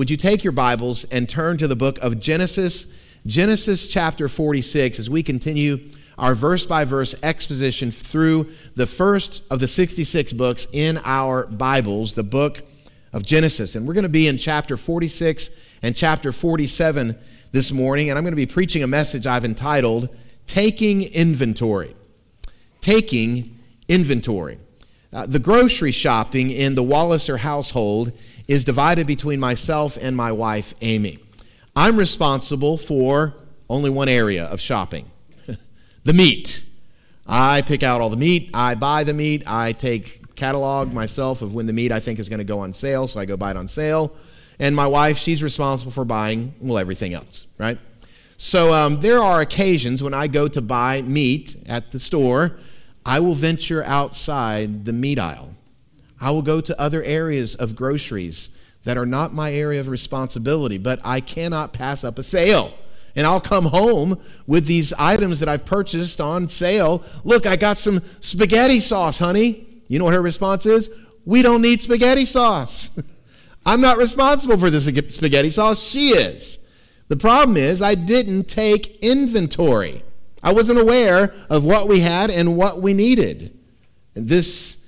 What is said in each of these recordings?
would you take your Bibles and turn to the book of Genesis, Genesis chapter 46, as we continue our verse by verse exposition through the first of the 66 books in our Bibles, the book of Genesis. And we're going to be in chapter 46 and chapter 47 this morning, and I'm going to be preaching a message I've entitled Taking Inventory. Taking Inventory. Uh, the grocery shopping in the Walliser household is divided between myself and my wife, Amy. I'm responsible for only one area of shopping the meat. I pick out all the meat, I buy the meat, I take catalog myself of when the meat I think is going to go on sale, so I go buy it on sale. And my wife, she's responsible for buying, well, everything else, right? So um, there are occasions when I go to buy meat at the store I will venture outside the meat aisle. I will go to other areas of groceries that are not my area of responsibility, but I cannot pass up a sale. And I'll come home with these items that I've purchased on sale. Look, I got some spaghetti sauce, honey. You know what her response is? We don't need spaghetti sauce. I'm not responsible for this spaghetti sauce. She is. The problem is, I didn't take inventory. I wasn't aware of what we had and what we needed. This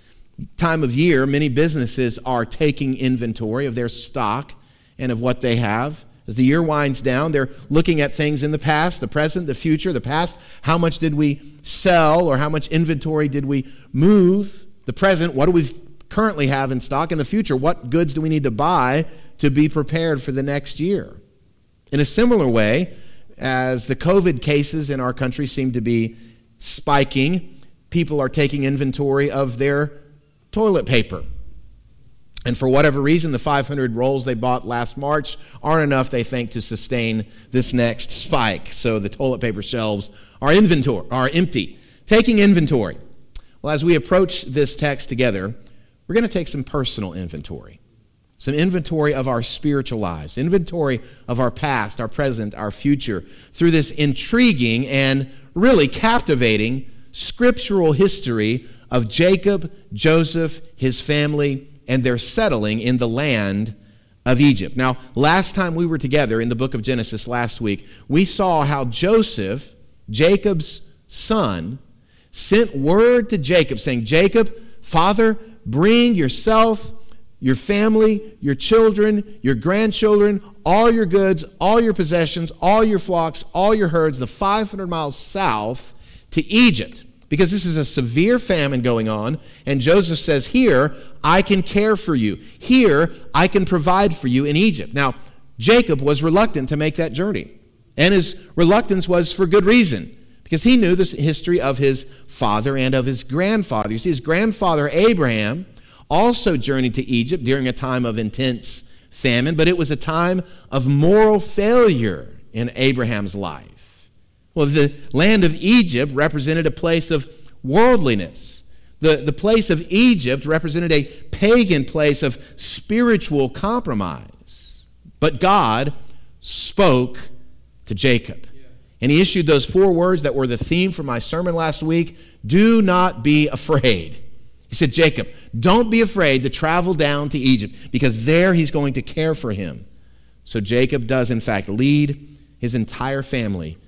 time of year, many businesses are taking inventory of their stock and of what they have. As the year winds down, they're looking at things in the past, the present, the future, the past. How much did we sell or how much inventory did we move? The present, what do we currently have in stock? In the future, what goods do we need to buy to be prepared for the next year? In a similar way, as the COVID cases in our country seem to be spiking, people are taking inventory of their toilet paper. And for whatever reason, the 500 rolls they bought last March aren't enough, they think, to sustain this next spike. So the toilet paper shelves are, inventory, are empty. Taking inventory. Well, as we approach this text together, we're going to take some personal inventory some inventory of our spiritual lives, inventory of our past, our present, our future, through this intriguing and really captivating scriptural history of Jacob, Joseph, his family, and their settling in the land of Egypt. Now, last time we were together in the book of Genesis last week, we saw how Joseph, Jacob's son, sent word to Jacob saying, Jacob, father, bring yourself your family, your children, your grandchildren, all your goods, all your possessions, all your flocks, all your herds, the 500 miles south to Egypt. Because this is a severe famine going on. And Joseph says, Here, I can care for you. Here, I can provide for you in Egypt. Now, Jacob was reluctant to make that journey. And his reluctance was for good reason because he knew the history of his father and of his grandfather. You see, his grandfather, Abraham, also journeyed to Egypt during a time of intense famine, but it was a time of moral failure in Abraham's life. Well, the land of Egypt represented a place of worldliness. The, the place of Egypt represented a pagan place of spiritual compromise. But God spoke to Jacob. And he issued those four words that were the theme for my sermon last week do not be afraid. He said, Jacob, don't be afraid to travel down to Egypt because there he's going to care for him. So Jacob does, in fact, lead his entire family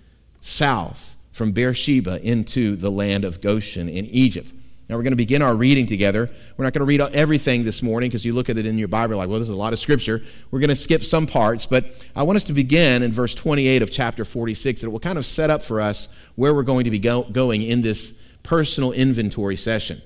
south from Beersheba into the land of Goshen in Egypt. Now, we're going to begin our reading together. We're not going to read everything this morning because you look at it in your Bible like, well, this is a lot of scripture. We're going to skip some parts, but I want us to begin in verse 28 of chapter 46. And It will kind of set up for us where we're going to be go- going in this personal inventory session.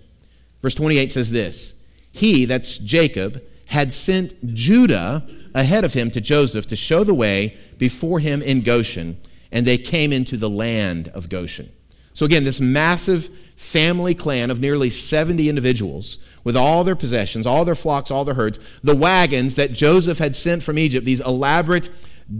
Verse 28 says this He, that's Jacob, had sent Judah ahead of him to Joseph to show the way before him in Goshen, and they came into the land of Goshen. So, again, this massive family clan of nearly 70 individuals with all their possessions, all their flocks, all their herds, the wagons that Joseph had sent from Egypt, these elaborate,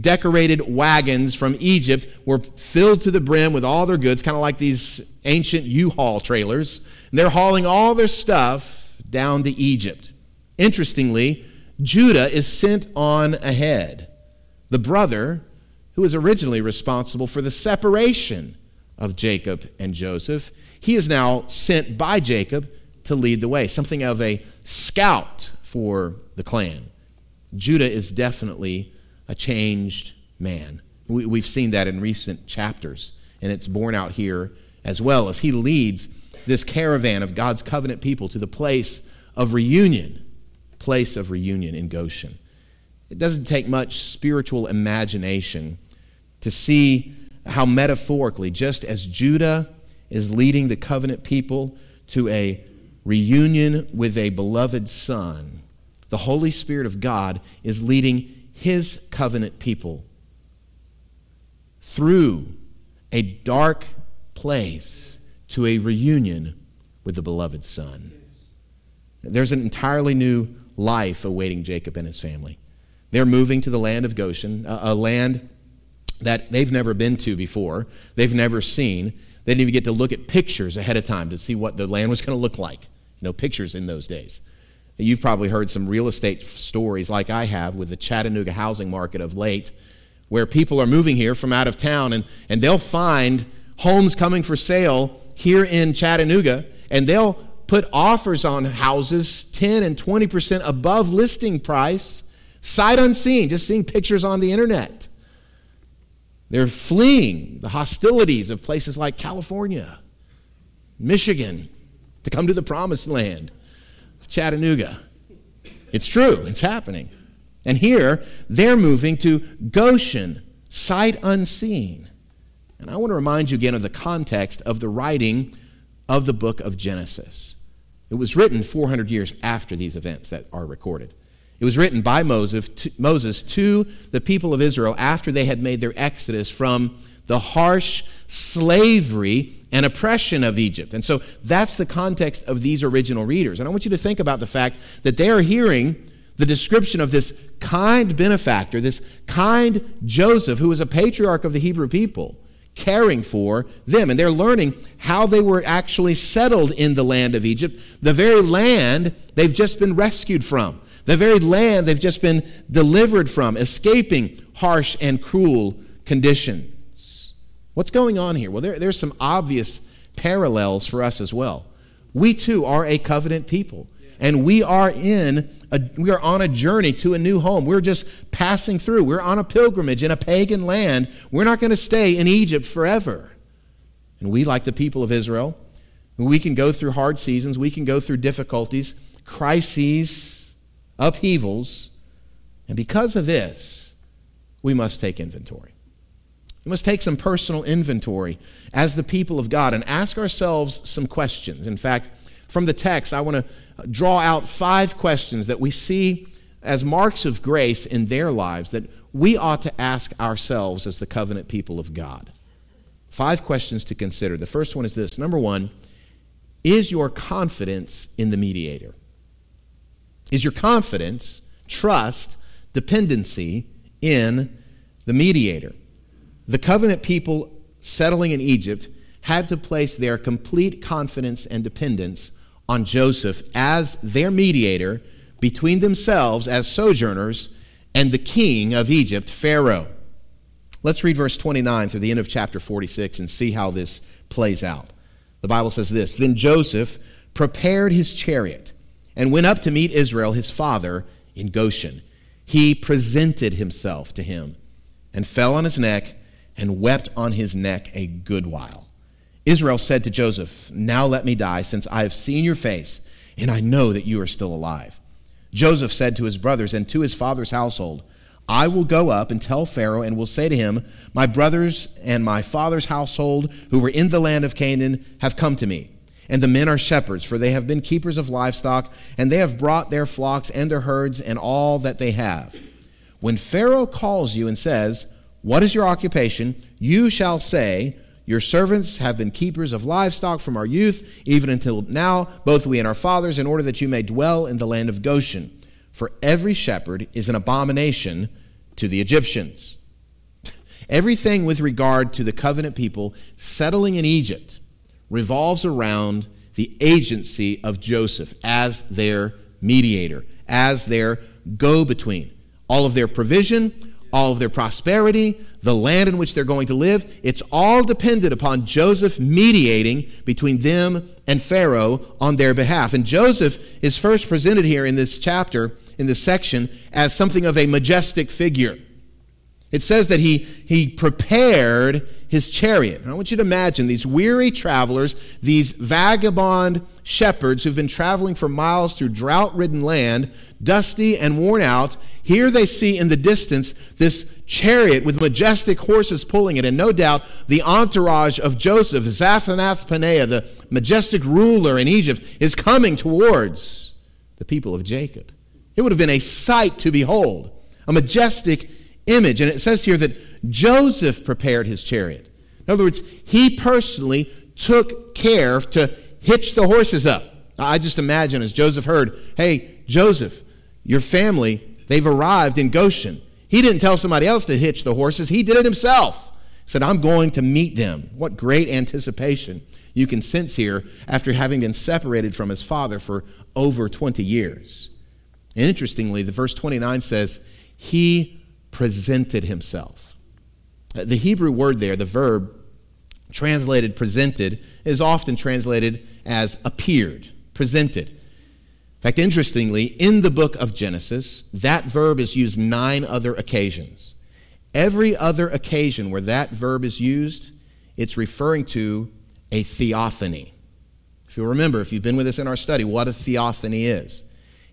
decorated wagons from Egypt, were filled to the brim with all their goods, kind of like these ancient U Haul trailers. And they're hauling all their stuff down to Egypt. Interestingly, Judah is sent on ahead. The brother who was originally responsible for the separation of Jacob and Joseph, he is now sent by Jacob to lead the way, something of a scout for the clan. Judah is definitely a changed man. We, have seen that in recent chapters, and it's borne out here as well as he leads this caravan of God's covenant people to the place of reunion, place of reunion in Goshen. It doesn't take much spiritual imagination to see how metaphorically, just as Judah is leading the covenant people to a reunion with a beloved son, the Holy Spirit of God is leading his covenant people through a dark place to a reunion with the beloved son. There's an entirely new life awaiting Jacob and his family. They're moving to the land of Goshen, uh, a, land that they've never been to before, they've never seen. They didn't even get to look at pictures ahead of time to see what the land was going to look like. No pictures in those days. You've probably heard some real estate stories like I have with the Chattanooga housing market of late, where people are moving here from out of town and, and they'll find homes coming for sale here in Chattanooga, and they'll put offers on houses 10 and 20% above listing price, sight unseen, just seeing pictures on the internet. They're fleeing the hostilities of places like California, Michigan, to come to the promised land, of Chattanooga. It's true, it's happening. And here, they're moving to Goshen, sight unseen. And I want to remind you again of the context of the writing of the book of Genesis. It was written 400 years after these events that are recorded. It was written by Moses to, Moses to the people of Israel after they had made their exodus from the harsh slavery and oppression of Egypt. And so that's the context of these original readers. And I want you to think about the fact that they are hearing the description of this kind benefactor, this kind Joseph, who was a patriarch of the Hebrew people caring for them. And they're learning how they were actually settled in the land of Egypt, the very land they've just been rescued from, the very land they've just been delivered from, escaping harsh and cruel conditions. What's going on here? Well, there, there's some obvious parallels for us as well. We too are a covenant people and we are in a, we are on a journey to a new home. We're just passing through. We're on a pilgrimage in a pagan land. We're not going to stay in Egypt forever. And we, like the people of Israel, we can go through hard seasons. We can go through difficulties, crises, upheavals. And because of this, we must take inventory. We must take some personal inventory as the people of God and ask ourselves some questions. In fact, from the text, I want to draw out five questions that we see as marks of grace in their lives that we ought to ask ourselves as the covenant people of God. Five questions to consider. The first one is this Number one, is your confidence in the mediator? Is your confidence, trust, dependency in the mediator? The covenant people settling in Egypt had to place their complete confidence and dependence on Joseph as their mediator between themselves as sojourners and the king of Egypt, Pharaoh. Let's read verse 29 through the end of chapter 46 and see how this plays out. The Bible says this Then Joseph prepared his chariot and went up to meet Israel, his father, in Goshen. He presented himself to him and fell on his neck and wept on his neck a good while. Israel said to Joseph, Now let me die, since I have seen your face, and I know that you are still alive. Joseph said to his brothers and to his father's household, I will go up and tell Pharaoh, and will say to him, My brothers and my father's household, who were in the land of Canaan, have come to me. And the men are shepherds, for they have been keepers of livestock, and they have brought their flocks and their herds and all that they have. When Pharaoh calls you and says, What is your occupation? You shall say, your servants have been keepers of livestock from our youth, even until now, both we and our fathers, in order that you may dwell in the land of Goshen. For every shepherd is an abomination to the Egyptians. Everything with regard to the covenant people settling in Egypt revolves around the agency of Joseph as their mediator, as their go between. All of their provision, all of their prosperity, the land in which they're going to live, it's all dependent upon Joseph mediating between them and Pharaoh on their behalf. And Joseph is first presented here in this chapter in this section as something of a majestic figure. It says that he, he prepared his chariot. And I want you to imagine these weary travelers, these vagabond shepherds who've been traveling for miles through drought ridden land, dusty and worn out. Here they see in the distance this chariot with majestic horses pulling it. And no doubt the entourage of Joseph, Zaphanath Paneah, the majestic ruler in Egypt, is coming towards the people of Jacob. It would have been a sight to behold, a majestic image. And it says here that Joseph prepared his chariot. In other words, he personally took care to hitch the horses up. I just imagine as Joseph heard, hey, Joseph, your family, they've arrived in Goshen. He didn't tell somebody else to hitch the horses, he did it himself. He said, I'm going to meet them. What great anticipation you can sense here after having been separated from his father for over 20 years. And interestingly, the verse 29 says, He presented himself. Uh, the Hebrew word there, the verb translated presented, is often translated as appeared, presented. In fact, interestingly, in the book of Genesis, that verb is used nine other occasions. Every other occasion where that verb is used, it's referring to a theophany. If you'll remember, if you've been with us in our study, what a theophany is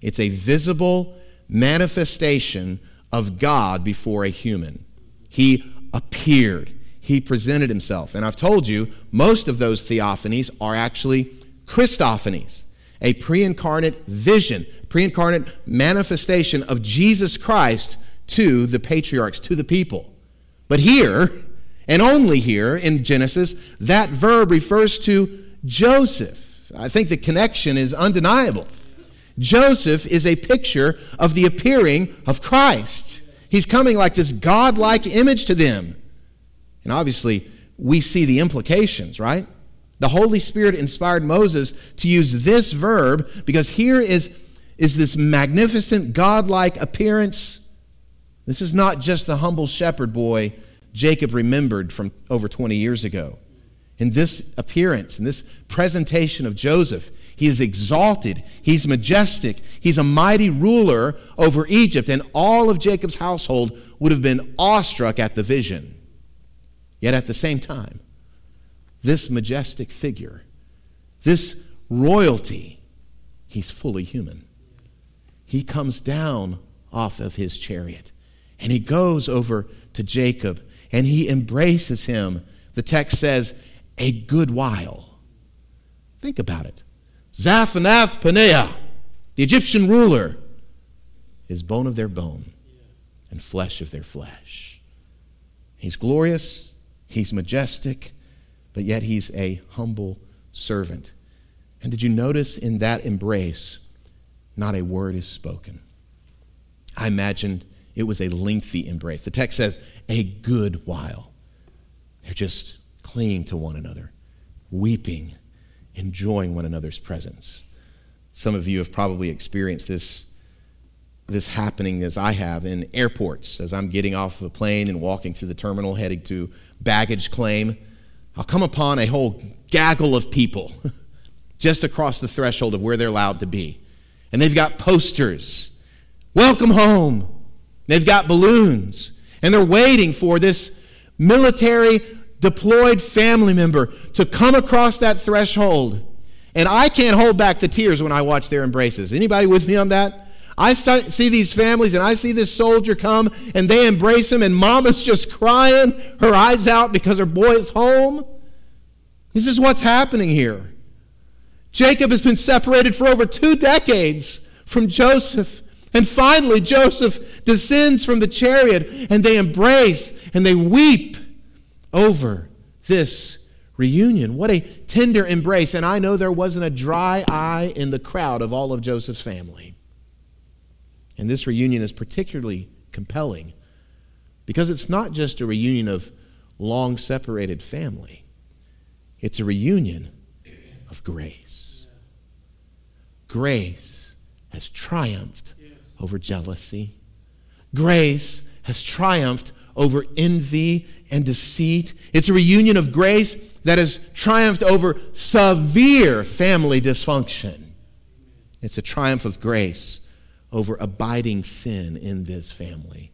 it's a visible manifestation of God before a human. He appeared, he presented himself. And I've told you, most of those theophanies are actually Christophanies, a pre incarnate vision, pre incarnate manifestation of Jesus Christ to the patriarchs, to the people. But here, and only here in Genesis, that verb refers to Joseph. I think the connection is undeniable. Joseph is a picture of the appearing of Christ. He's coming like this God-like image to them. And obviously, we see the implications, right? The Holy Spirit inspired Moses to use this verb because here is, is this magnificent God-like appearance. This is not just the humble shepherd boy Jacob remembered from over 20 years ago. In this appearance, in this presentation of Joseph, he is exalted. He's majestic. He's a mighty ruler over Egypt, and all of Jacob's household would have been awestruck at the vision. Yet at the same time, this majestic figure, this royalty, he's fully human. He comes down off of his chariot and he goes over to Jacob and he embraces him. The text says, a good while. Think about it. Zaphanath Paneah, the Egyptian ruler, is bone of their bone and flesh of their flesh. He's glorious, he's majestic, but yet he's a humble servant. And did you notice in that embrace, not a word is spoken? I imagined it was a lengthy embrace. The text says, a good while. They're just clinging to one another, weeping enjoying one another's presence. Some of you have probably experienced this, this happening as I have in airports. As I'm getting off of a plane and walking through the terminal heading to baggage claim, I'll come upon a whole gaggle of people just across the threshold of where they're allowed to be. And they've got posters Welcome home. They've got balloons. And they're waiting for this military deployed family member to come across that threshold. And I can't hold back the tears when I watch their embraces. Anybody with me on that? I see these families and I see this soldier come and they embrace him, and mama's just crying her eyes out because her boy is home. This is what's happening here. Jacob has been separated for over two decades from Joseph. And finally, Joseph descends from the chariot and they embrace and they weep over this reunion. What a tender embrace. And I know there wasn't a dry eye in the crowd of all of Joseph's family. And this reunion is particularly compelling because it's not just a reunion of long separated family, it's a reunion of grace. Grace has triumphed over jealousy. Grace has triumphed over envy and deceit. It's a reunion of grace that has triumphed over severe family dysfunction. It's a triumph of grace over abiding sin in this family.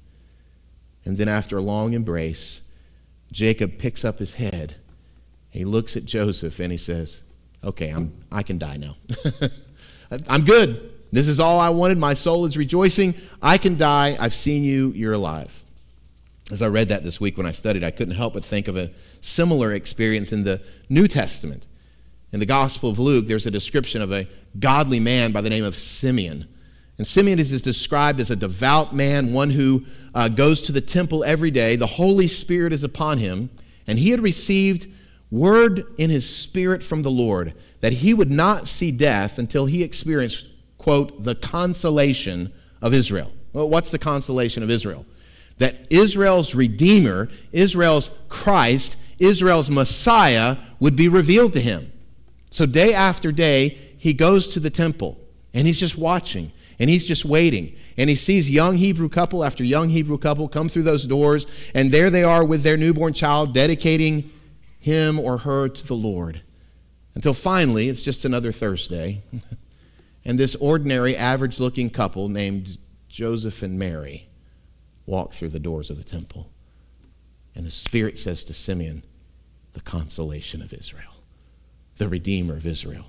And then, after a long embrace, Jacob picks up his head. He looks at Joseph and he says, Okay, I'm, I can die now. I'm good. This is all I wanted. My soul is rejoicing. I can die. I've seen you. You're alive. As I read that this week when I studied, I couldn't help but think of a similar experience in the New Testament. In the Gospel of Luke, there's a description of a godly man by the name of Simeon. And Simeon is described as a devout man, one who uh, goes to the temple every day. The Holy Spirit is upon him, and he had received word in his spirit from the Lord that he would not see death until he experienced quote, the consolation of Israel. Well, what's the consolation of Israel? That Israel's Redeemer, Israel's Christ, Israel's Messiah would be revealed to him. So day after day, he goes to the temple and he's just watching and he's just waiting. And he sees young Hebrew couple after young Hebrew couple come through those doors, and there they are with their newborn child, dedicating him or her to the Lord. Until finally, it's just another Thursday. and this ordinary, average looking couple named Joseph and Mary walk through the doors of the temple. And the Spirit says to Simeon, the consolation of Israel, the Redeemer of Israel.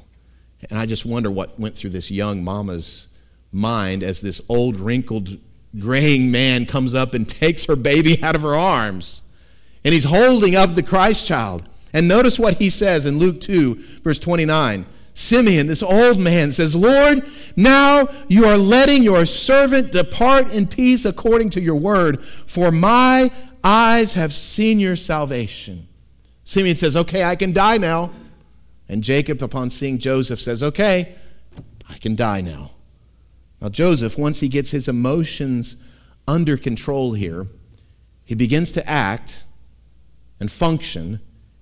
And I just wonder what went through this young mama's mind as this old, wrinkled, graying man comes up and takes her baby out of her arms. And he's holding up the Christ child. And notice what he says in Luke 2, verse 29. Simeon, this old man, says, Lord, now you are letting your servant depart in peace according to your word, for my eyes have seen your salvation. Simeon says, Okay, I can die now. And Jacob, upon seeing Joseph, says, Okay, I can die now. Now, Joseph, once he gets his emotions under control here, he begins to act and function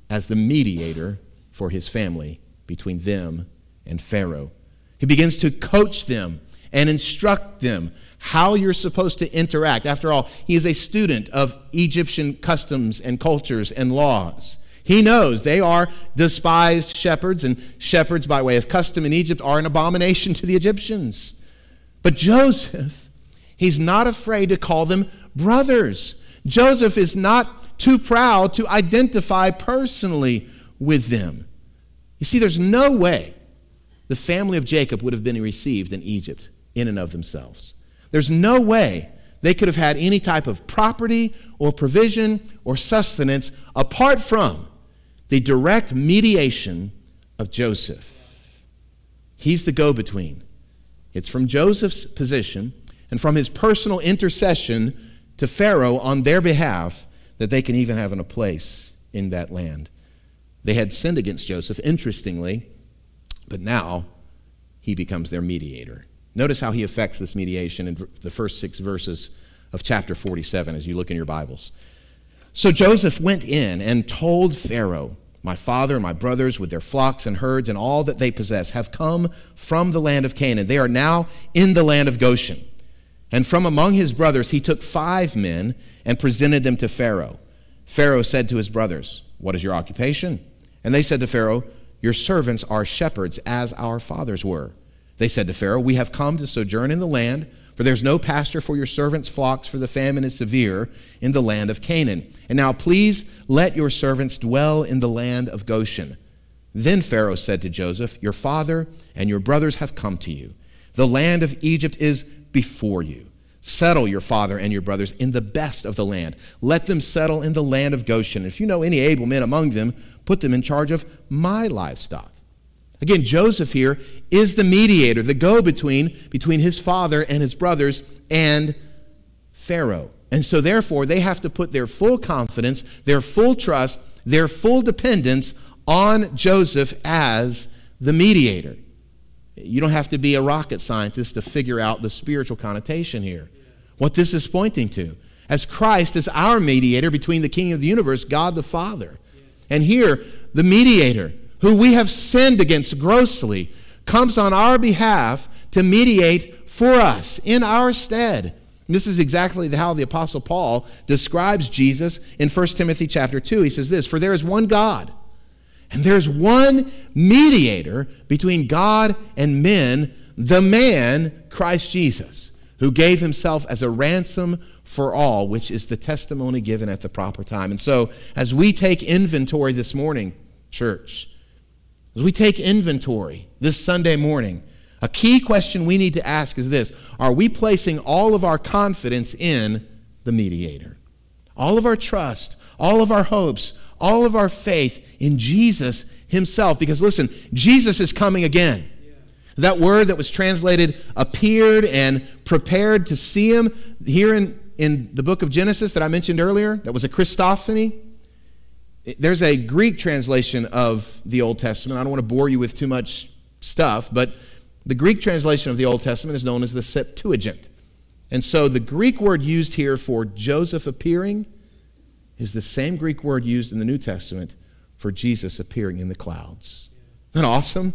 as the mediator for his family between them and Pharaoh. He begins to coach them and instruct them how you're supposed to interact. After all, he is a student of Egyptian customs and cultures and laws. He knows they are despised shepherds, and shepherds, by way of custom in Egypt, are an abomination to the Egyptians. But Joseph, he's not afraid to call them brothers. Joseph is not too proud to identify personally with them. You see, there's no way the family of Jacob would have been received in Egypt in and of themselves. There's no way they could have had any type of property or provision or sustenance apart from the direct mediation of Joseph. He's the go between. It's from Joseph's position and from his personal intercession to Pharaoh on their behalf that they can even have a place in that land. They had sinned against Joseph, interestingly, but now he becomes their mediator. Notice how he affects this mediation in the first six verses of chapter 47 as you look in your Bibles. So Joseph went in and told Pharaoh, My father and my brothers, with their flocks and herds and all that they possess, have come from the land of Canaan. They are now in the land of Goshen. And from among his brothers he took five men and presented them to Pharaoh. Pharaoh said to his brothers, What is your occupation? And they said to Pharaoh, Your servants are shepherds, as our fathers were. They said to Pharaoh, We have come to sojourn in the land, for there's no pasture for your servants' flocks, for the famine is severe in the land of Canaan. And now please let your servants dwell in the land of Goshen. Then Pharaoh said to Joseph, Your father and your brothers have come to you. The land of Egypt is before you. Settle your father and your brothers in the best of the land. Let them settle in the land of Goshen. If you know any able men among them, put them in charge of my livestock. Again, Joseph here is the mediator, the go between between his father and his brothers and Pharaoh. And so, therefore, they have to put their full confidence, their full trust, their full dependence on Joseph as the mediator. You don't have to be a rocket scientist to figure out the spiritual connotation here. What this is pointing to. As Christ is our mediator between the King of the universe, God the Father, and here, the mediator, who we have sinned against grossly, comes on our behalf to mediate for us in our stead. this is exactly how the apostle Paul describes Jesus in 1 Timothy chapter 2. He says this, "For there is one God, and there's one mediator between God and men, the man Christ Jesus." who gave himself as a ransom for all, which is the testimony given at the proper time. And so, as we take inventory this morning, church, as we take inventory this Sunday morning, a key question we need to ask is this Are we placing all of our confidence in the mediator? All of our trust, all of our hopes, all of our faith in Jesus himself. Because listen, Jesus is coming again. That word that was translated appeared and prepared to see him here in, in the book of Genesis that I mentioned earlier, that was a Christophany. There's a Greek translation of the Old Testament. I don't want to bore you with too much stuff, but the Greek translation of the Old Testament is known as the Septuagint. And so the Greek word used here for Joseph appearing is the same Greek word used in the New Testament for Jesus appearing in the clouds. Isn't that awesome?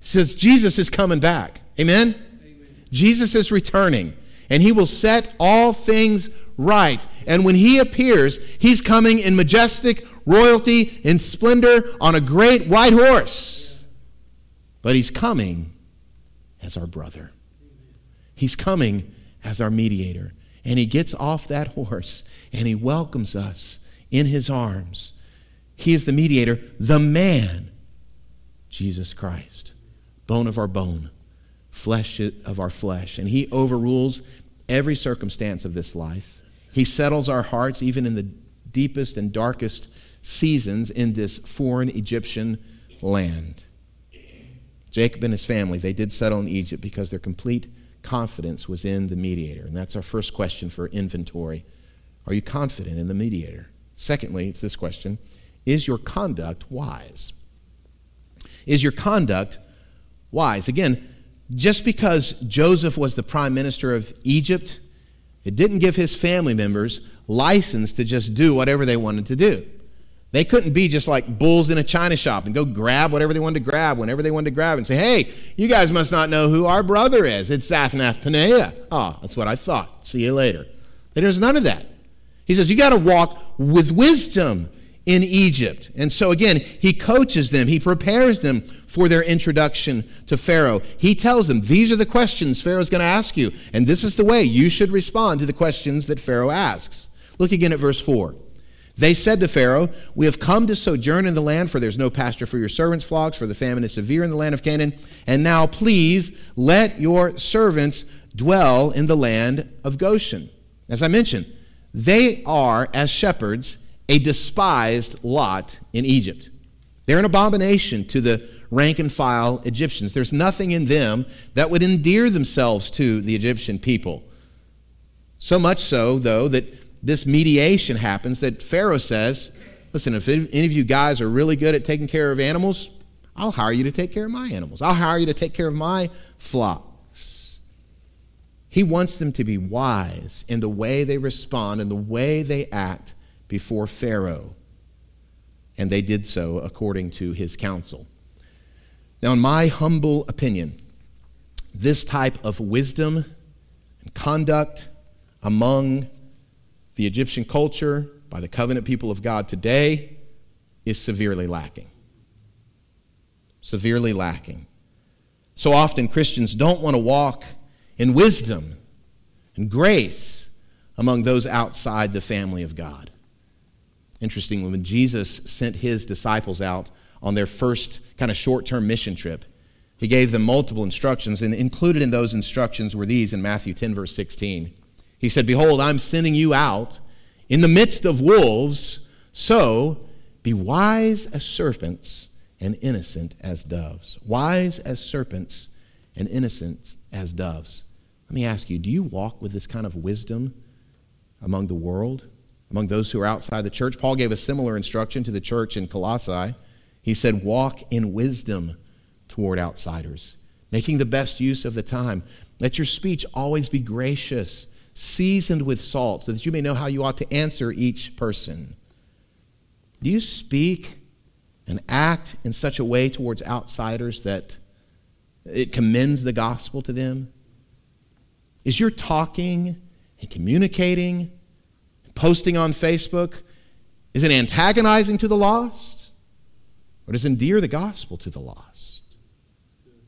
It says Jesus is coming back. Amen? Amen? Jesus is returning, and he will set all things right. And when he appears, he's coming in majestic royalty, in splendor, on a great white horse. But he's coming as our brother. He's coming as our mediator. And he gets off that horse and he welcomes us in his arms he is the mediator, the man, Jesus Christ, bone of our bone, flesh of our flesh. And He overrules every circumstance of this life. He settles our hearts even in the deepest and darkest seasons in this foreign Egyptian land. Jacob and his family, they did settle in Egypt because their complete confidence was in the mediator. And that's our first question for inventory. Are you confident in the mediator? Secondly, it's this question is your conduct wise? Is your conduct wise? Again, just because Joseph was the prime minister of Egypt, it didn't give his family members license to just do whatever they wanted to do. They couldn't be just like bulls in a china shop and go grab whatever they wanted to grab whenever they wanted to grab and say, hey, you guys must not know who our brother is. It's Zaphnath Paneah. Ah, oh, that's what I thought. See you later. There's none of that. He says, you got to walk with wisdom in Egypt. And so, again, he coaches them, he prepares them for their introduction to Pharaoh. He tells them, These are the questions Pharaoh's going to ask you, and this is the way you should respond to the questions that Pharaoh asks. Look again at verse 4. They said to Pharaoh, We have come to sojourn in the land, for there's no pasture for your servants' flocks, for the famine is severe in the land of Canaan. And now, please, let your servants dwell in the land of Goshen. As I mentioned, they are, as shepherds, a despised lot in Egypt. They're an abomination to the rank and file Egyptians. There's nothing in them that would endear themselves to the Egyptian people. So much so, though, that this mediation happens that Pharaoh says, Listen, if any of you guys are really good at taking care of animals, I'll hire you to take care of my animals. I'll hire you to take care of my flocks. He wants them to be wise in the way they respond and the way they act before Pharaoh. And they did so according to his counsel. Now, in my humble opinion, this type of wisdom and conduct among the Egyptian culture by the covenant people of God today is severely lacking. Severely lacking. So often Christians don't want to walk in wisdom and grace among those outside the family of God. Interesting, when Jesus sent his disciples out on their first kind of short term mission trip, he gave them multiple instructions, and included in those instructions were these in Matthew 10, verse 16. He said, Behold, I'm sending you out in the midst of wolves, so be wise as serpents and innocent as doves. Wise as serpents and innocent as doves. Let me ask you do you walk with this kind of wisdom among the world? among those who are outside the church. Paul gave a similar instruction to the church in Colossae. He said, Walk in wisdom toward outsiders, making the best use of the time. Let your speech always be gracious, seasoned with salt, so that you may know how you ought to answer each person. Do you speak and act in such a way towards outsiders that it commends the gospel to them? Is your talking and communicating posting on Facebook? Is it antagonizing to the lost? Or does it endear the gospel to the lost?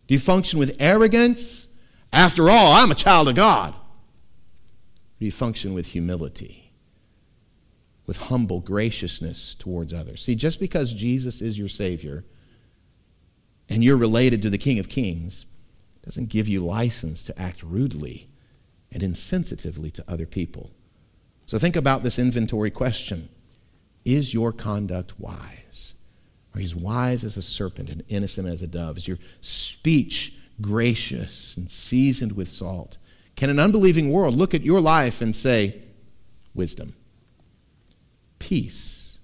Do you function with arrogance? After all, I'm a child of God. You function with humility, with humble graciousness towards others? See, just because Jesus is your Savior and you're related to the King of Kings doesn't give you license to act rudely and insensitively to other people. So think about this inventory question Is your conduct wise? Are you as wise as a serpent and innocent as a dove? Is your speech gracious and seasoned with salt? Can an unbelieving world look at your life and say, wisdom, peace?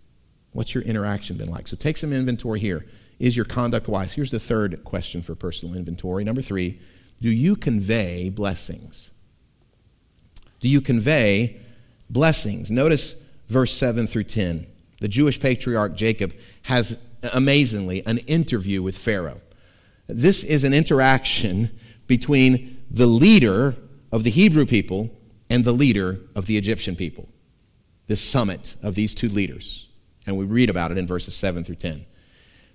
What's your interaction been like? So take some inventory here. Is your conduct wise? Here's the third question for personal inventory. Number three, do you convey blessings? Do you convey blessings? Notice verse 7 through 10. The Jewish patriarch Jacob has amazingly an interview with Pharaoh. This is an interaction between the leader of the Hebrew people and the leader of the Egyptian people. This summit of these two leaders. And we read about it in verses 7 through 10.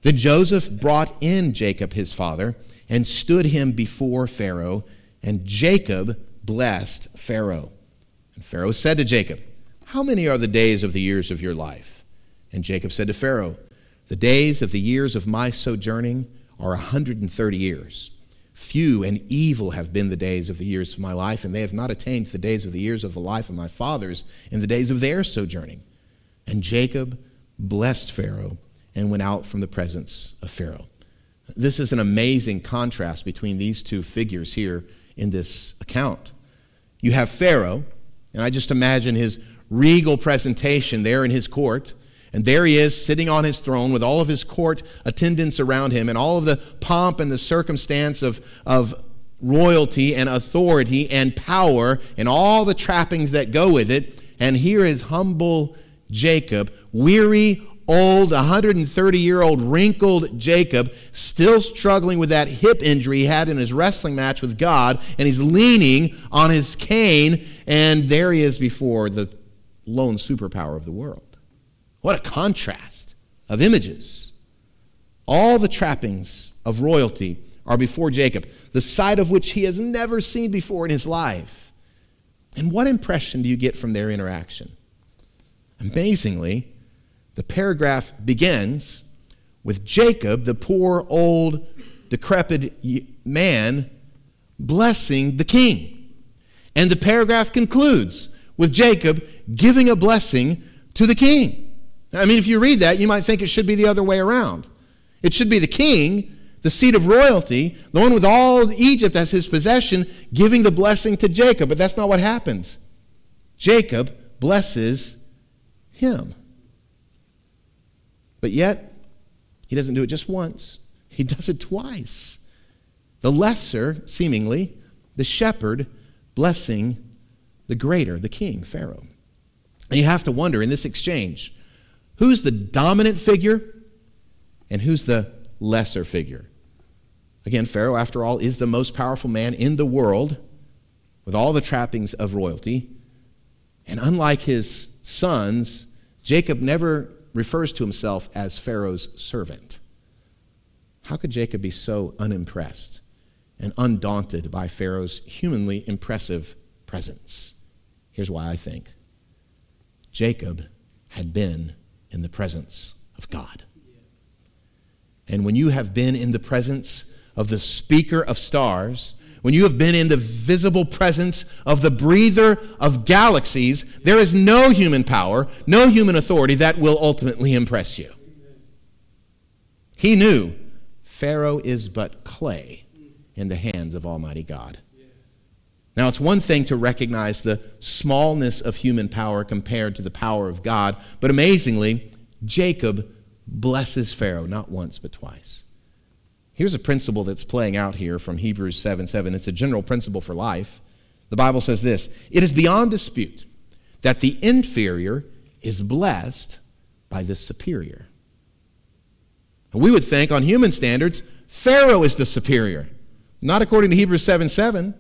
Then Joseph brought in Jacob his father and stood him before Pharaoh, and Jacob blessed Pharaoh. And Pharaoh said to Jacob, How many are the days of the years of your life? And Jacob said to Pharaoh, The days of the years of my sojourning are a 130 years. Few and evil have been the days of the years of my life, and they have not attained the days of the years of the life of my fathers in the days of their sojourning. And Jacob blessed Pharaoh and went out from the presence of Pharaoh. This is an amazing contrast between these two figures here in this account. You have Pharaoh, and I just imagine his regal presentation there in his court and there he is, sitting on his throne with all of his court attendants around him and all of the pomp and the circumstance of, of royalty and authority and power and all the trappings that go with it. And here is humble Jacob, weary, old, 130 year old, wrinkled Jacob, still struggling with that hip injury he had in his wrestling match with God. And he's leaning on his cane. And there he is before the lone superpower of the world. What a contrast of images. All the trappings of royalty are before Jacob, the sight of which he has never seen before in his life. And what impression do you get from their interaction? Amazingly, the paragraph begins with Jacob, the poor, old, decrepit man, blessing the king. And the paragraph concludes with Jacob giving a blessing to the king. I mean, if you read that, you might think it should be the other way around. It should be the king, the seat of royalty, the one with all Egypt as his possession, giving the blessing to Jacob. But that's not what happens. Jacob blesses him. But yet, he doesn't do it just once, he does it twice. The lesser, seemingly, the shepherd blessing the greater, the king, Pharaoh. And you have to wonder in this exchange, Who's the dominant figure and who's the lesser figure? Again, Pharaoh, after all, is the most powerful man in the world with all the trappings of royalty. And unlike his sons, Jacob never refers to himself as Pharaoh's servant. How could Jacob be so unimpressed and undaunted by Pharaoh's humanly impressive presence? Here's why I think Jacob had been in the presence of God. And when you have been in the presence of the speaker of stars, when you have been in the visible presence of the breather of galaxies, there is no human power, no human authority that will ultimately impress you. He knew Pharaoh is but clay in the hands of Almighty God. Now, it's one thing to recognize the smallness of human power compared to the power of God, but amazingly, Jacob blesses Pharaoh not once but twice. Here's a principle that's playing out here from Hebrews 7 7. It's a general principle for life. The Bible says this It is beyond dispute that the inferior is blessed by the superior. And we would think, on human standards, Pharaoh is the superior. Not according to Hebrews 7 7.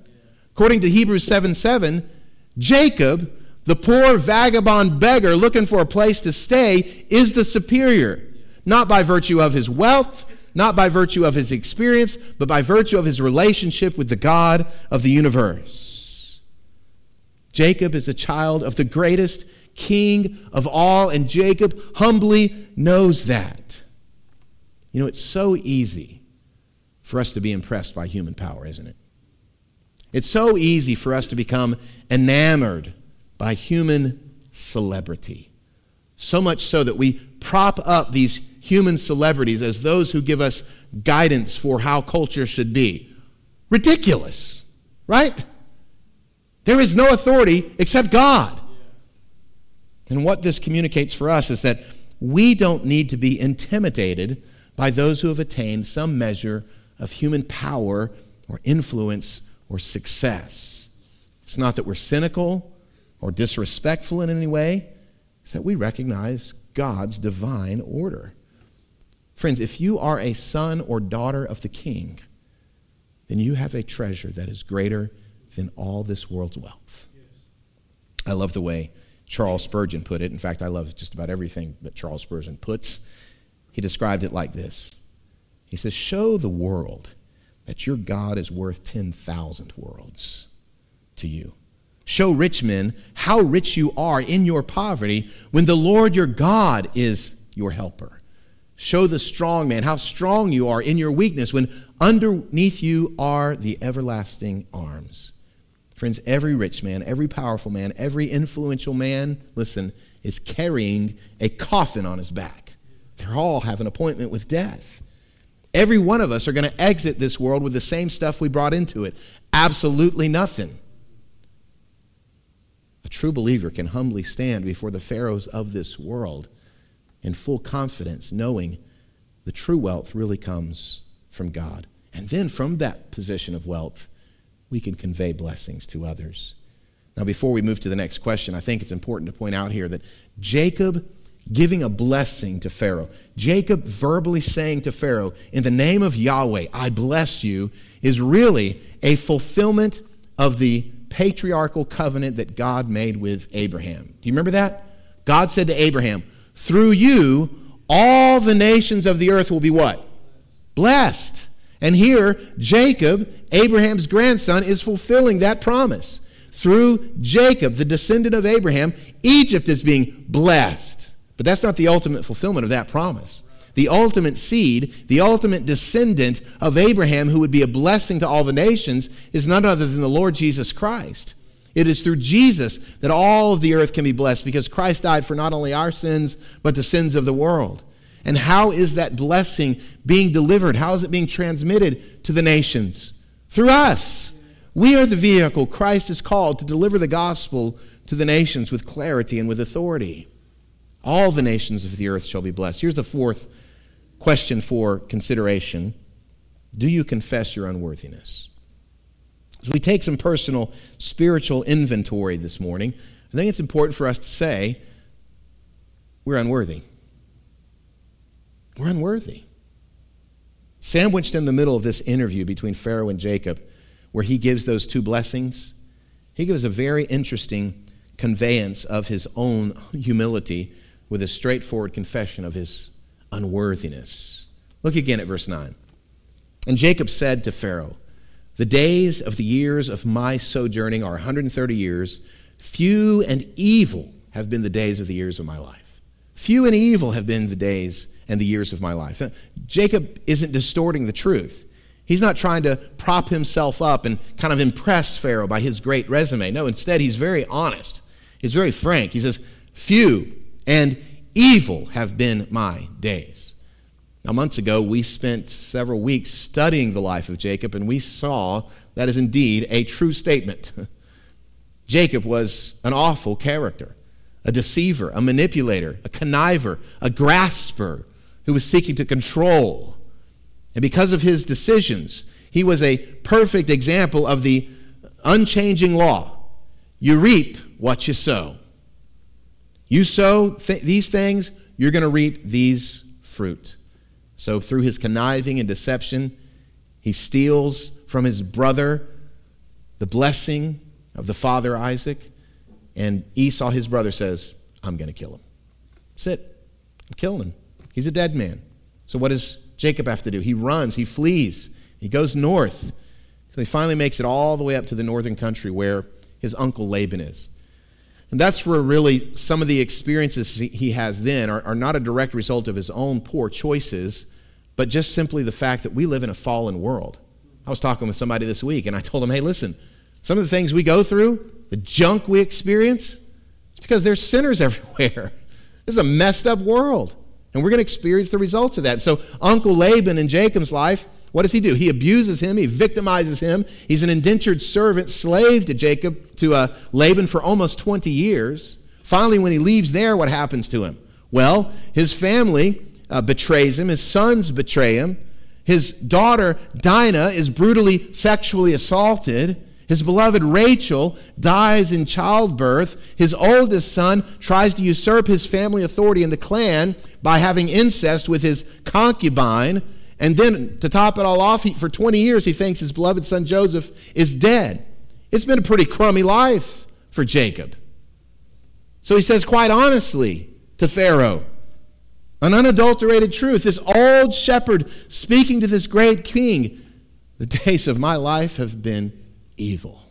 According to Hebrews 7 7, Jacob, the poor vagabond beggar looking for a place to stay, is the superior. Not by virtue of his wealth, not by virtue of his experience, but by virtue of his relationship with the God of the universe. Jacob is a child of the greatest king of all, and Jacob humbly knows that. You know, it's so easy for us to be impressed by human power, isn't it? It's so easy for us to become enamored by human celebrity. So much so that we prop up these human celebrities as those who give us guidance for how culture should be. Ridiculous, right? There is no authority except God. And what this communicates for us is that we don't need to be intimidated by those who have attained some measure of human power or influence or success. It's not that we're cynical or disrespectful in any way, it's that we recognize God's divine order. Friends, if you are a son or daughter of the king, then you have a treasure that is greater than all this world's wealth. I love the way Charles Spurgeon put it. In fact, I love just about everything that Charles Spurgeon puts. He described it like this He says, Show the world that your God is worth 10,000 worlds to you. Show rich men how rich you are in your poverty when the Lord your God is your helper. Show the strong man how strong you are in your weakness when underneath you are the everlasting arms. Friends, every rich man, every powerful man, every influential man, listen, is carrying a coffin on his back. They're all have an appointment with death. Every one of us are going to exit this world with the same stuff we brought into it absolutely nothing. A true believer can humbly stand before the pharaohs of this world in full confidence, knowing the true wealth really comes from God. And then from that position of wealth, we can convey blessings to others. Now, before we move to the next question, I think it's important to point out here that Jacob giving a blessing to Pharaoh, Jacob verbally saying to Pharaoh, In the name of Yahweh, I bless you, is really a fulfillment of the patriarchal covenant that God made with Abraham. Do you remember that? God said to Abraham, Through you, all the nations of the earth will be what? Blessed. And here, Jacob, Abraham's grandson, is fulfilling that promise. Through Jacob, the descendant of Abraham, Egypt is being blessed. But that's not the ultimate fulfillment of that promise. The ultimate seed, the ultimate descendant of Abraham, who would be a blessing to all the nations, is none other than the Lord Jesus Christ. It is through Jesus that all of the earth can be blessed because Christ died for not only our sins, but the sins of the world. And how is that blessing being delivered? How is it being transmitted to the nations? Through us. We are the vehicle Christ is called to deliver the gospel to the nations with clarity and with authority. All the nations of the earth shall be blessed. Here's the fourth question for consideration Do you confess your unworthiness? As we take some personal spiritual inventory this morning, I think it's important for us to say we're unworthy. We're unworthy. Sandwiched in the middle of this interview between Pharaoh and Jacob, where he gives those two blessings, he gives a very interesting conveyance of his own humility with a straightforward confession of his unworthiness. Look again at verse 9. And Jacob said to Pharaoh, The days of the years of my sojourning are 130 years. Few and evil have been the days of the years of my life. Few and evil have been the days and the years of my life. Uh, Jacob isn't distorting the truth. He's not trying to prop himself up and kind of impress Pharaoh by his great resume. No, instead, he's very honest. He's very frank. He says, Few and evil have been my days. Now, months ago, we spent several weeks studying the life of Jacob, and we saw that is indeed a true statement. Jacob was an awful character, a deceiver, a manipulator, a conniver, a grasper, who was seeking to control. And because of his decisions, he was a perfect example of the unchanging law. You reap what you sow. You sow th- these things, you're going to reap these fruit. So, through his conniving and deception, he steals from his brother the blessing of the father Isaac. And Esau, his brother, says, I'm going to kill him. That's it. I'm killing him. He's a dead man. So what does Jacob have to do? He runs, he flees, he goes north. So he finally makes it all the way up to the northern country where his uncle Laban is. And that's where really some of the experiences he has then are, are not a direct result of his own poor choices, but just simply the fact that we live in a fallen world. I was talking with somebody this week, and I told him, hey, listen, some of the things we go through, the junk we experience, it's because there's sinners everywhere. This is a messed up world. And we're going to experience the results of that. So, Uncle Laban in Jacob's life, what does he do? He abuses him, he victimizes him. He's an indentured servant, slave to Jacob, to uh, Laban for almost 20 years. Finally, when he leaves there, what happens to him? Well, his family uh, betrays him, his sons betray him. His daughter, Dinah, is brutally sexually assaulted. His beloved Rachel dies in childbirth. His oldest son tries to usurp his family authority in the clan by having incest with his concubine. And then, to top it all off, he, for 20 years, he thinks his beloved son Joseph is dead. It's been a pretty crummy life for Jacob. So he says, quite honestly, to Pharaoh, an unadulterated truth. This old shepherd speaking to this great king. The days of my life have been evil.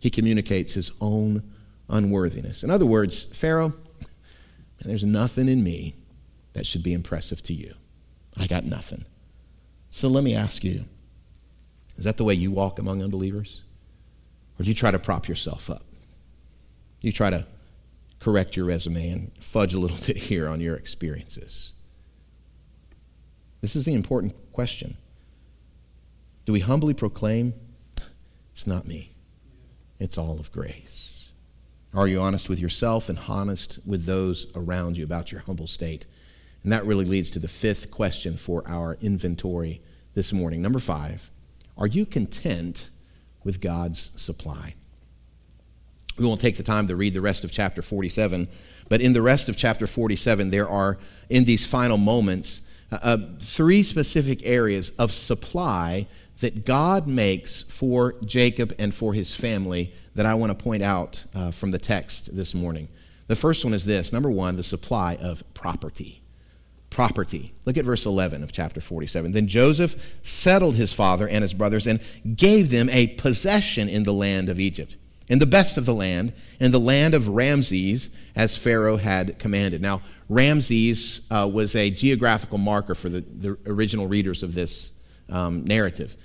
He communicates his own unworthiness. In other words, Pharaoh, there's nothing in me that should be impressive to you. I got nothing. So let me ask you is that the way you walk among unbelievers? Or do you try to prop yourself up? You try to correct your resume and fudge a little bit here on your experiences? This is the important question. Do we humbly proclaim, it's not me, it's all of grace? Are you honest with yourself and honest with those around you about your humble state? And that really leads to the fifth question for our inventory this morning. Number five, are you content with God's supply? We won't take the time to read the rest of chapter 47, but in the rest of chapter 47, there are, in these final moments, uh, uh, three specific areas of supply that God makes for Jacob and for his family that I want to point out uh, from the text this morning. The first one is this number one, the supply of property. Property. Look at verse 11 of chapter 47. Then Joseph settled his father and his brothers and gave them a possession in the land of Egypt in the best of the land, in the land of Ramses, as Pharaoh had commanded. Now, Ramses uh, was a geographical marker for the, the original readers of this um, narrative.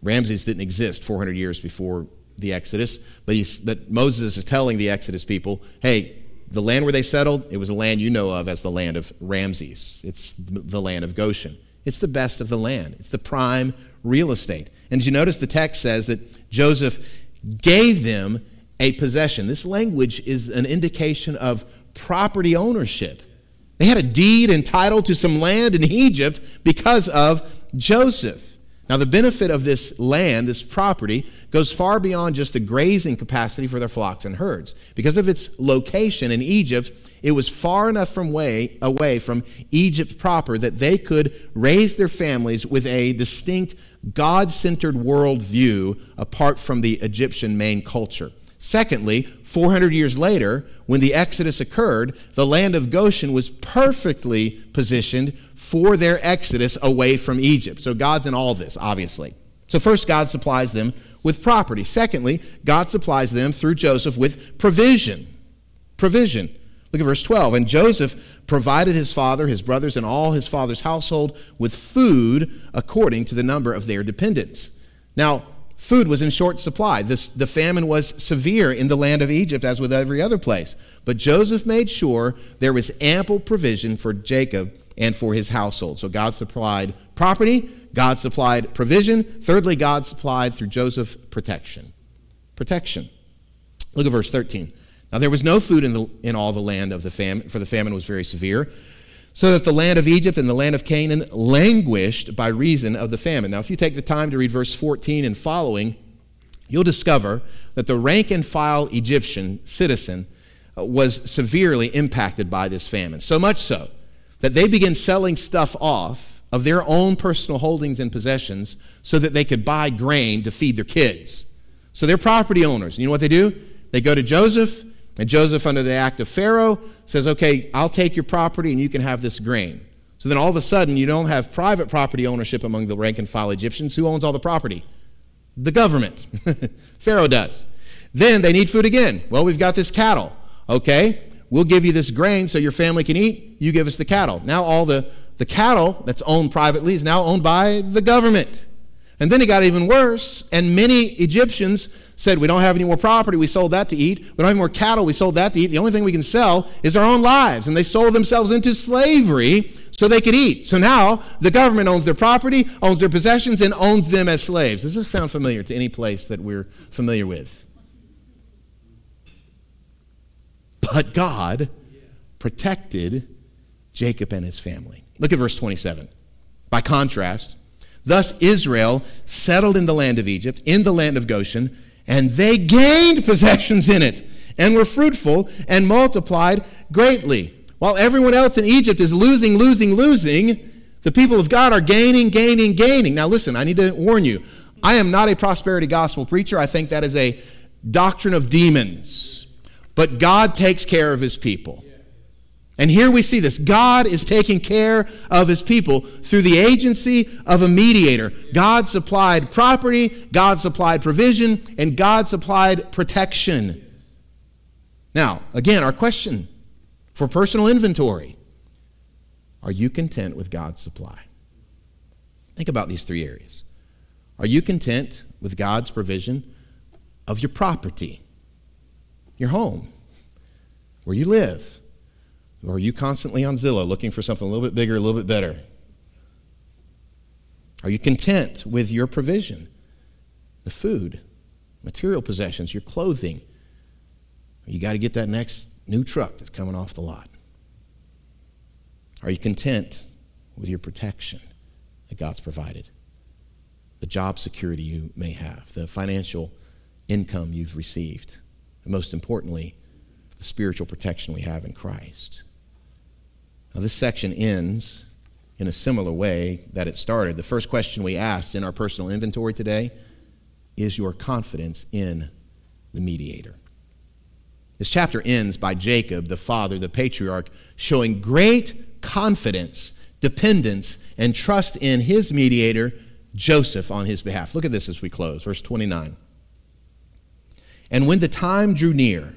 Ramses didn't exist 400 years before the Exodus, but, but Moses is telling the Exodus people, hey, the land where they settled, it was a land you know of as the land of Ramses. It's the land of Goshen. It's the best of the land. It's the prime real estate. And you notice, the text says that Joseph gave them a possession. This language is an indication of property ownership. They had a deed entitled to some land in Egypt because of Joseph. Now, the benefit of this land, this property, goes far beyond just the grazing capacity for their flocks and herds. Because of its location in Egypt, it was far enough from way, away from Egypt proper that they could raise their families with a distinct God centered worldview apart from the Egyptian main culture. Secondly, 400 years later, when the Exodus occurred, the land of Goshen was perfectly positioned for their exodus away from Egypt. So God's in all this, obviously. So, first, God supplies them with property. Secondly, God supplies them through Joseph with provision. Provision. Look at verse 12. And Joseph provided his father, his brothers, and all his father's household with food according to the number of their dependents. Now, Food was in short supply. This, the famine was severe in the land of Egypt, as with every other place. But Joseph made sure there was ample provision for Jacob and for his household. So God supplied property, God supplied provision. Thirdly, God supplied through Joseph protection. Protection. Look at verse 13. Now there was no food in, the, in all the land of the famine, for the famine was very severe so that the land of Egypt and the land of Canaan languished by reason of the famine. Now, if you take the time to read verse 14 and following, you'll discover that the rank and file Egyptian citizen uh, was severely impacted by this famine. So much so that they began selling stuff off of their own personal holdings and possessions so that they could buy grain to feed their kids. So they're property owners. You know what they do? They go to Joseph, and Joseph, under the act of Pharaoh, says, okay, I'll take your property and you can have this grain. So then all of a sudden, you don't have private property ownership among the rank and file Egyptians. Who owns all the property? The government. Pharaoh does. Then they need food again. Well, we've got this cattle. Okay, we'll give you this grain so your family can eat. You give us the cattle. Now all the, the cattle that's owned privately is now owned by the government. And then it got even worse, and many Egyptians said, We don't have any more property, we sold that to eat. We don't have more cattle, we sold that to eat. The only thing we can sell is our own lives. And they sold themselves into slavery so they could eat. So now the government owns their property, owns their possessions, and owns them as slaves. Does this sound familiar to any place that we're familiar with? But God protected Jacob and his family. Look at verse 27. By contrast, thus Israel settled in the land of Egypt, in the land of Goshen, and they gained possessions in it, and were fruitful, and multiplied greatly. While everyone else in Egypt is losing, losing, losing, the people of God are gaining, gaining, gaining. Now, listen, I need to warn you. I am not a prosperity gospel preacher. I think that is a doctrine of demons. But God takes care of his people. And here we see this. God is taking care of his people through the agency of a mediator. God supplied property, God supplied provision, and God supplied protection. Now, again, our question for personal inventory Are you content with God's supply? Think about these three areas. Are you content with God's provision of your property, your home, where you live? Or are you constantly on Zillow looking for something a little bit bigger, a little bit better? Are you content with your provision? The food, material possessions, your clothing. You got to get that next new truck that's coming off the lot. Are you content with your protection that God's provided? The job security you may have, the financial income you've received, and most importantly, the spiritual protection we have in Christ. Now, this section ends in a similar way that it started. The first question we asked in our personal inventory today is your confidence in the mediator. This chapter ends by Jacob, the father, the patriarch, showing great confidence, dependence, and trust in his mediator, Joseph, on his behalf. Look at this as we close. Verse 29. And when the time drew near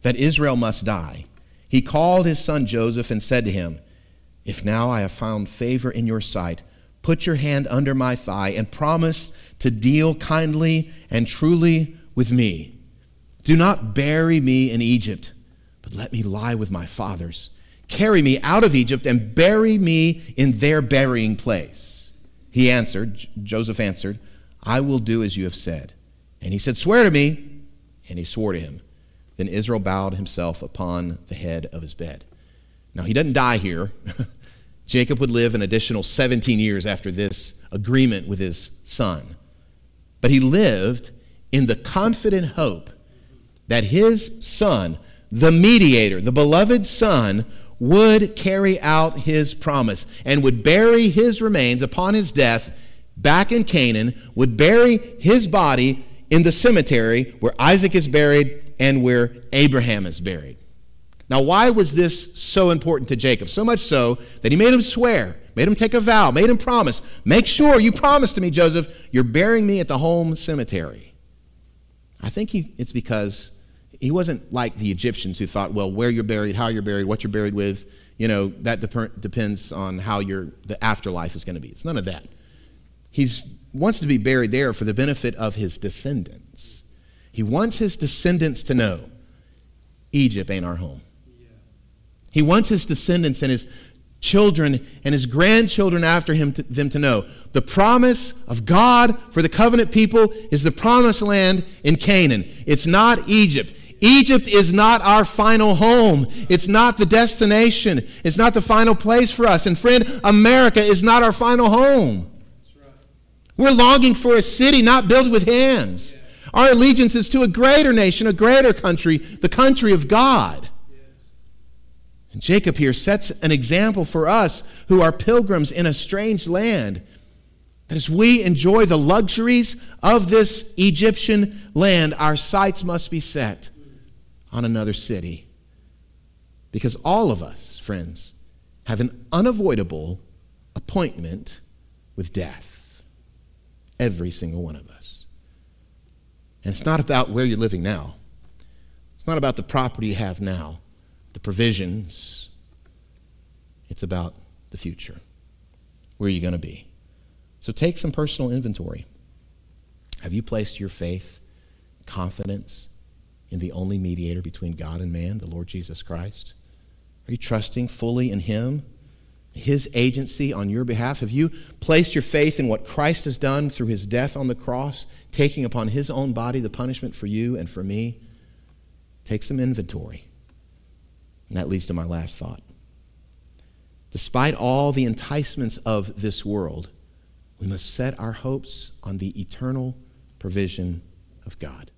that Israel must die, he called his son Joseph and said to him, If now I have found favor in your sight, put your hand under my thigh and promise to deal kindly and truly with me. Do not bury me in Egypt, but let me lie with my fathers. Carry me out of Egypt and bury me in their burying place. He answered, Joseph answered, I will do as you have said. And he said, Swear to me. And he swore to him. Then Israel bowed himself upon the head of his bed. Now, he doesn't die here. Jacob would live an additional 17 years after this agreement with his son. But he lived in the confident hope that his son, the mediator, the beloved son, would carry out his promise and would bury his remains upon his death back in Canaan, would bury his body in the cemetery where Isaac is buried and where Abraham is buried. Now, why was this so important to Jacob? So much so that he made him swear, made him take a vow, made him promise make sure you promise to me, Joseph, you're burying me at the home cemetery. I think he, it's because he wasn't like the Egyptians who thought, well, where you're buried, how you're buried, what you're buried with, you know, that dep- depends on how your the afterlife is going to be. It's none of that. He wants to be buried there for the benefit of his descendants. He wants his descendants to know Egypt ain't our home. He wants his descendants and his children and his grandchildren after him to, them to know the promise of God for the covenant people is the promised land in Canaan. It's not Egypt. Egypt is not our final home. It's not the destination. It's not the final place for us. And friend, America is not our final home. We're longing for a city not built with hands. Our allegiance is to a greater nation, a greater country, the country of God. And Jacob here sets an example for us who are pilgrims in a strange land. That as we enjoy the luxuries of this Egyptian land, our sights must be set on another city. Because all of us, friends, have an unavoidable appointment with death. Every single one of us. And it's not about where you're living now, it's not about the property you have now, the provisions. It's about the future. Where are you going to be? So take some personal inventory. Have you placed your faith, confidence in the only mediator between God and man, the Lord Jesus Christ? Are you trusting fully in Him? His agency on your behalf? Have you placed your faith in what Christ has done through his death on the cross, taking upon his own body the punishment for you and for me? Take some inventory. And that leads to my last thought. Despite all the enticements of this world, we must set our hopes on the eternal provision of God.